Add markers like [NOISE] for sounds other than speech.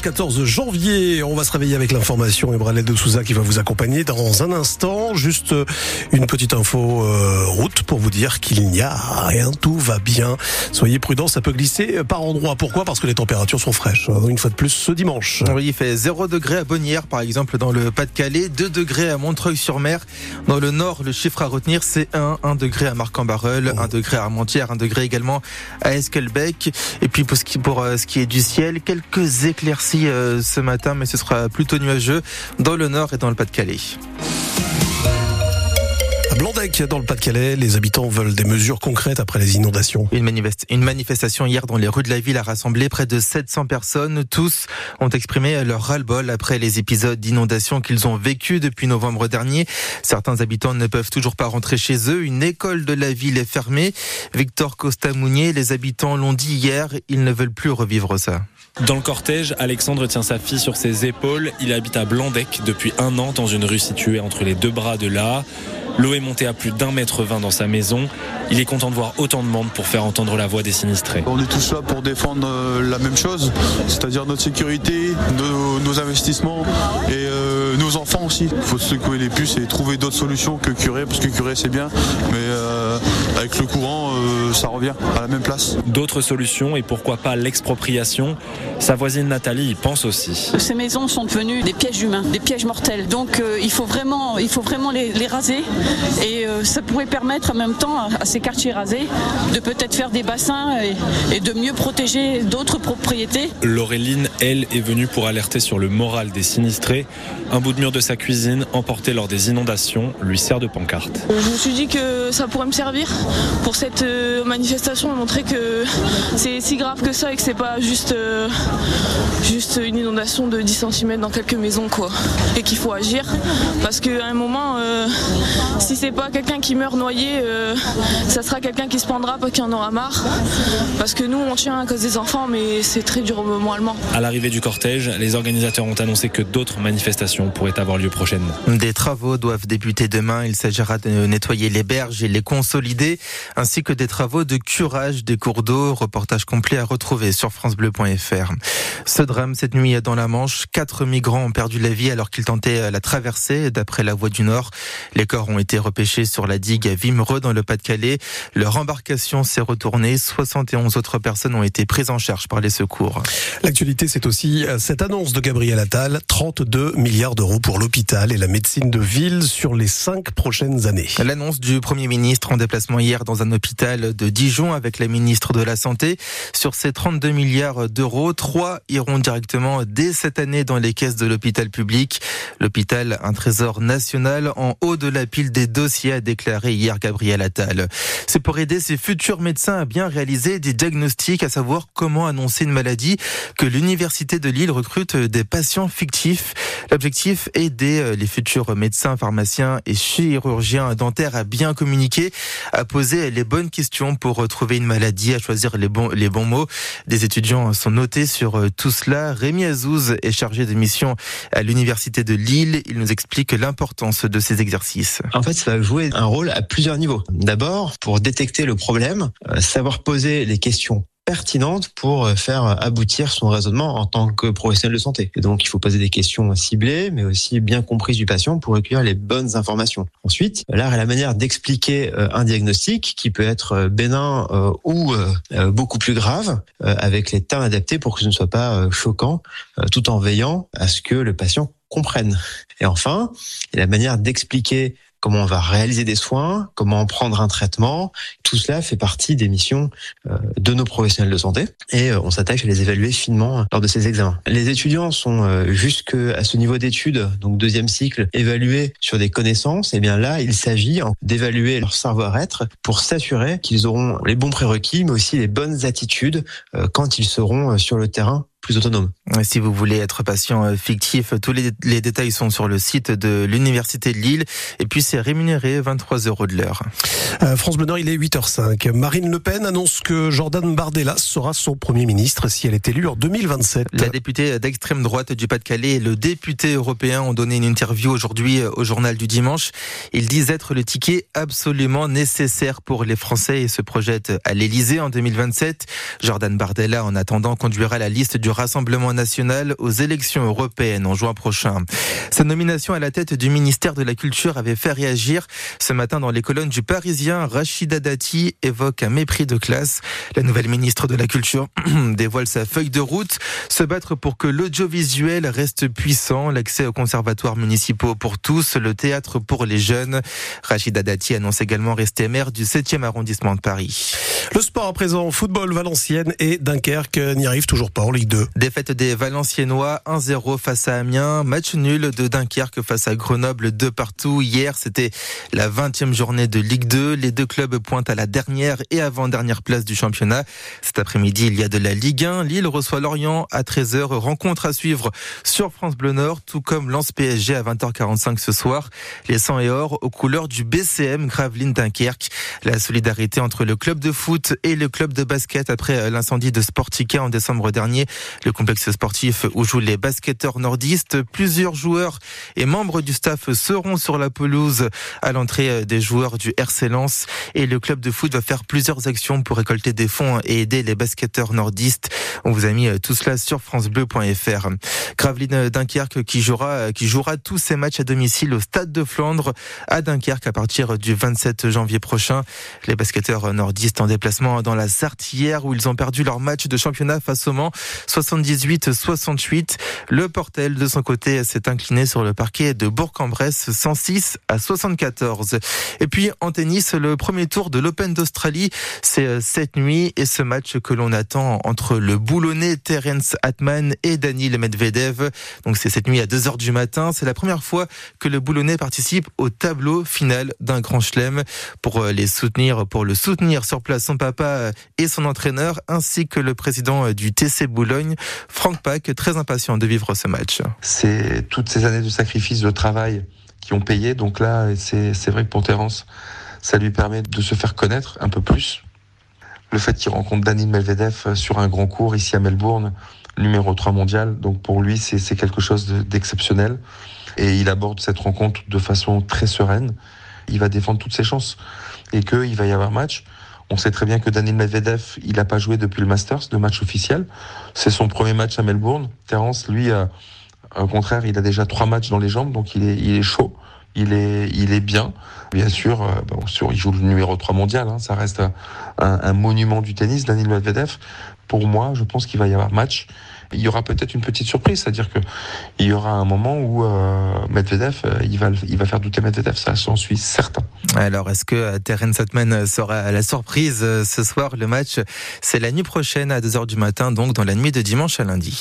Dimanche 14 janvier, on va se réveiller avec l'information. Ebralel de Souza qui va vous accompagner dans un instant. Juste une petite info euh, route pour vous dire qu'il n'y a rien, tout va bien. Soyez prudents, ça peut glisser par endroits. Pourquoi? Parce que les températures sont fraîches. Hein, une fois de plus ce dimanche. Oui, il fait 0 degré à Bonnières, par exemple, dans le Pas-de-Calais, 2 degrés à Montreuil-sur-Mer. Dans le nord, le chiffre à retenir, c'est 1, 1 degré à Marc-en-Barœul, 1 degré à Armentières, 1 degré également à Esquelbec. Et puis pour ce qui, pour euh, ce qui est du ciel, quelques éclairs euh, ce matin, mais ce sera plutôt nuageux dans le nord et dans le Pas-de-Calais. Blandec, dans le Pas-de-Calais, les habitants veulent des mesures concrètes après les inondations. Une, une, manifestation hier dans les rues de la ville a rassemblé près de 700 personnes. Tous ont exprimé leur ras-le-bol après les épisodes d'inondation qu'ils ont vécu depuis novembre dernier. Certains habitants ne peuvent toujours pas rentrer chez eux. Une école de la ville est fermée. Victor Costa Mounier, les habitants l'ont dit hier, ils ne veulent plus revivre ça. Dans le cortège, Alexandre tient sa fille sur ses épaules. Il habite à Blandec depuis un an dans une rue située entre les deux bras de là. L'eau est montée à plus d'un mètre vingt dans sa maison. Il est content de voir autant de monde pour faire entendre la voix des sinistrés. On est tous là pour défendre euh, la même chose, c'est-à-dire notre sécurité, nos, investissements et euh, nos enfants aussi. Il faut secouer les puces et trouver d'autres solutions que curer, parce que curer c'est bien, mais euh, avec le courant, ça revient à la même place. D'autres solutions et pourquoi pas l'expropriation Sa voisine Nathalie y pense aussi. Ces maisons sont devenues des pièges humains, des pièges mortels. Donc il faut vraiment, il faut vraiment les, les raser et euh, ça pourrait permettre en même temps à ces quartiers rasés de peut-être faire des bassins et, de mieux protéger d'autres propriétés. Laureline, elle, est venue pour alerter sur le moral des sinistrés. Un bout de mur de sa cuisine, emporté lors des inondations, lui sert de pancarte. Je me suis dit que ça pourrait me servir pour cette euh, manifestation et montrer que c'est si grave que ça et que c'est pas juste, euh, juste une inondation de 10 cm dans quelques maisons quoi. Et qu'il faut agir parce qu'à un moment, si c'est pas quelqu'un qui meurt noyé, euh, ça sera quelqu'un qui se prendra parce qu'il en aura marre. Parce que nous, on tient à cause des enfants, mais c'est très dur moralement. À l'arrivée du cortège, les organisateurs ont annoncé que d'autres manifestations pourraient avoir lieu prochainement. Des travaux doivent débuter demain. Il s'agira de nettoyer les berges et les consolider, ainsi que des travaux de curage des cours d'eau. Reportage complet à retrouver sur francebleu.fr. Ce drame cette nuit dans la Manche, quatre migrants ont perdu la vie alors qu'ils tentaient la traversée. D'après la Voie du Nord, les corps ont été repêchés sur la digue à Vimereux dans le Pas-de-Calais. Leur embarcation s'est retournée. 71 autres personnes ont été prises en charge par les secours. L'actualité, c'est aussi euh, cette annonce de Gabriel Attal. 32 milliards d'euros pour l'hôpital et la médecine de ville sur les cinq prochaines années. L'annonce du Premier ministre en déplacement hier dans un hôpital de Dijon avec la ministre de la Santé. Sur ces 32 milliards d'euros, 3 iront directement dès cette année dans les caisses de l'hôpital public. L'hôpital, un trésor national en haut de la pile des dossiers, a déclaré hier Gabriel Attal. C'est pour aider ces futurs médecins à bien réaliser des diagnostics, à savoir comment annoncer une maladie, que l'Université de Lille recrute des patients fictifs. L'objectif est d'aider les futurs médecins, pharmaciens et chirurgiens dentaires à bien communiquer, à poser les bonnes questions pour trouver une maladie, à choisir les bons, les bons mots. Des étudiants sont notés sur tout cela. Rémi Azouz est chargé de mission à l'Université de Lille. Il nous explique l'importance de ces exercices. En fait, ça va jouer un rôle à plusieurs niveaux. D'abord, pour détecter le problème, euh, savoir poser les questions pertinentes pour euh, faire aboutir son raisonnement en tant que professionnel de santé. Et donc, il faut poser des questions ciblées, mais aussi bien comprises du patient pour recueillir les bonnes informations. Ensuite, l'art est la manière d'expliquer euh, un diagnostic qui peut être bénin ou beaucoup plus grave, avec les termes adaptés pour que ce ne soit pas choquant, tout en veillant à ce que le patient comprenne. Et enfin, la manière d'expliquer comment on va réaliser des soins, comment prendre un traitement. Tout cela fait partie des missions euh, de nos professionnels de santé et euh, on s'attache à les évaluer finement lors de ces examens. Les étudiants sont euh, jusqu'à ce niveau d'études, donc deuxième cycle, évalués sur des connaissances. Et bien là, il s'agit d'évaluer leur savoir-être pour s'assurer qu'ils auront les bons prérequis, mais aussi les bonnes attitudes quand ils seront sur le terrain plus autonome. Si vous voulez être patient fictif, tous les, les détails sont sur le site de l'Université de Lille. Et puis c'est rémunéré 23 euros de l'heure. France Bleu il est 8h05. Marine Le Pen annonce que Jordan Bardella sera son Premier ministre si elle est élue en 2027. La députée d'extrême droite du Pas-de-Calais et le député européen ont donné une interview aujourd'hui au journal du dimanche. Ils disent être le ticket absolument nécessaire pour les Français et se projettent à l'Elysée en 2027. Jordan Bardella, en attendant, conduira la liste du Rassemblement national aux élections européennes en juin prochain. Sa nomination à la tête du ministère de la Culture avait fait réagir. Ce matin, dans les colonnes du Parisien, Rachida Dati évoque un mépris de classe. La nouvelle ministre de la Culture [CLEARS THROAT] dévoile sa feuille de route, se battre pour que l'audiovisuel reste puissant, l'accès aux conservatoires municipaux pour tous, le théâtre pour les jeunes. Rachida Dati annonce également rester maire du 7e arrondissement de Paris. Le sport à présent, football Valenciennes et Dunkerque n'y arrive toujours pas en Ligue 2. Défaite des Valenciennois 1-0 face à Amiens, match nul de Dunkerque face à Grenoble de partout. Hier, c'était la 20e journée de Ligue 2. Les deux clubs pointent à la dernière et avant-dernière place du championnat. Cet après-midi, il y a de la Ligue 1. Lille reçoit Lorient à 13h. Rencontre à suivre sur France Bleu Nord, tout comme Lance PSG à 20h45 ce soir. Les 100 et or aux couleurs du BCM Gravelines Dunkerque. La solidarité entre le club de foot et le club de basket après l'incendie de Sportica en décembre dernier. Le complexe sportif où jouent les basketteurs nordistes. Plusieurs joueurs et membres du staff seront sur la pelouse à l'entrée des joueurs du RC Lens et le club de foot va faire plusieurs actions pour récolter des fonds et aider les basketteurs nordistes. On vous a mis tout cela sur francebleu.fr. Gravelines Dunkerque qui jouera, qui jouera tous ses matchs à domicile au stade de Flandre à Dunkerque à partir du 27 janvier prochain. Les basketteurs nordistes en déplacement dans la Sarthe hier où ils ont perdu leur match de championnat face au Mans 78-68. Le Portel de son côté s'est incliné sur le parquet de Bourg-en-Bresse 106 à 74. Et puis en tennis, le premier tour de l'Open d'Australie, c'est cette nuit et ce match que l'on attend entre le boulonnais Terence Atman et Daniil Medvedev. Donc c'est cette nuit à 2h du matin. C'est la première fois que le boulonnais participe au tableau final d'un grand chelem pour les soutenir, pour le soutenir sur place son papa et son entraîneur ainsi que le président du TC Boulogne, Franck Pack, très impatient de vivre ce match. C'est toutes ces années de sacrifice, de travail qui ont payé. Donc là, c'est vrai que pour Terence, ça lui permet de se faire connaître un peu plus. Le fait qu'il rencontre Daniel Medvedev sur un grand cours ici à Melbourne, numéro 3 mondial, donc pour lui c'est quelque chose d'exceptionnel. Et il aborde cette rencontre de façon très sereine. Il va défendre toutes ses chances et qu'il va y avoir match. On sait très bien que Daniel Medvedev, il n'a pas joué depuis le Masters, le match officiel. C'est son premier match à Melbourne. Terence, lui, au contraire, il a déjà trois matchs dans les jambes, donc il est, il est chaud il est, il est bien. Bien sûr, euh, bon, sur, il joue le numéro 3 mondial, hein, ça reste un, un, monument du tennis, Daniel Medvedev. Pour moi, je pense qu'il va y avoir match. Il y aura peut-être une petite surprise, c'est-à-dire que il y aura un moment où euh, Medvedev, euh, il va, il va faire douter Medvedev, ça j'en suis certain. Alors, est-ce que Terence Atman sera la surprise ce soir Le match, c'est la nuit prochaine à 2h du matin, donc dans la nuit de dimanche à lundi.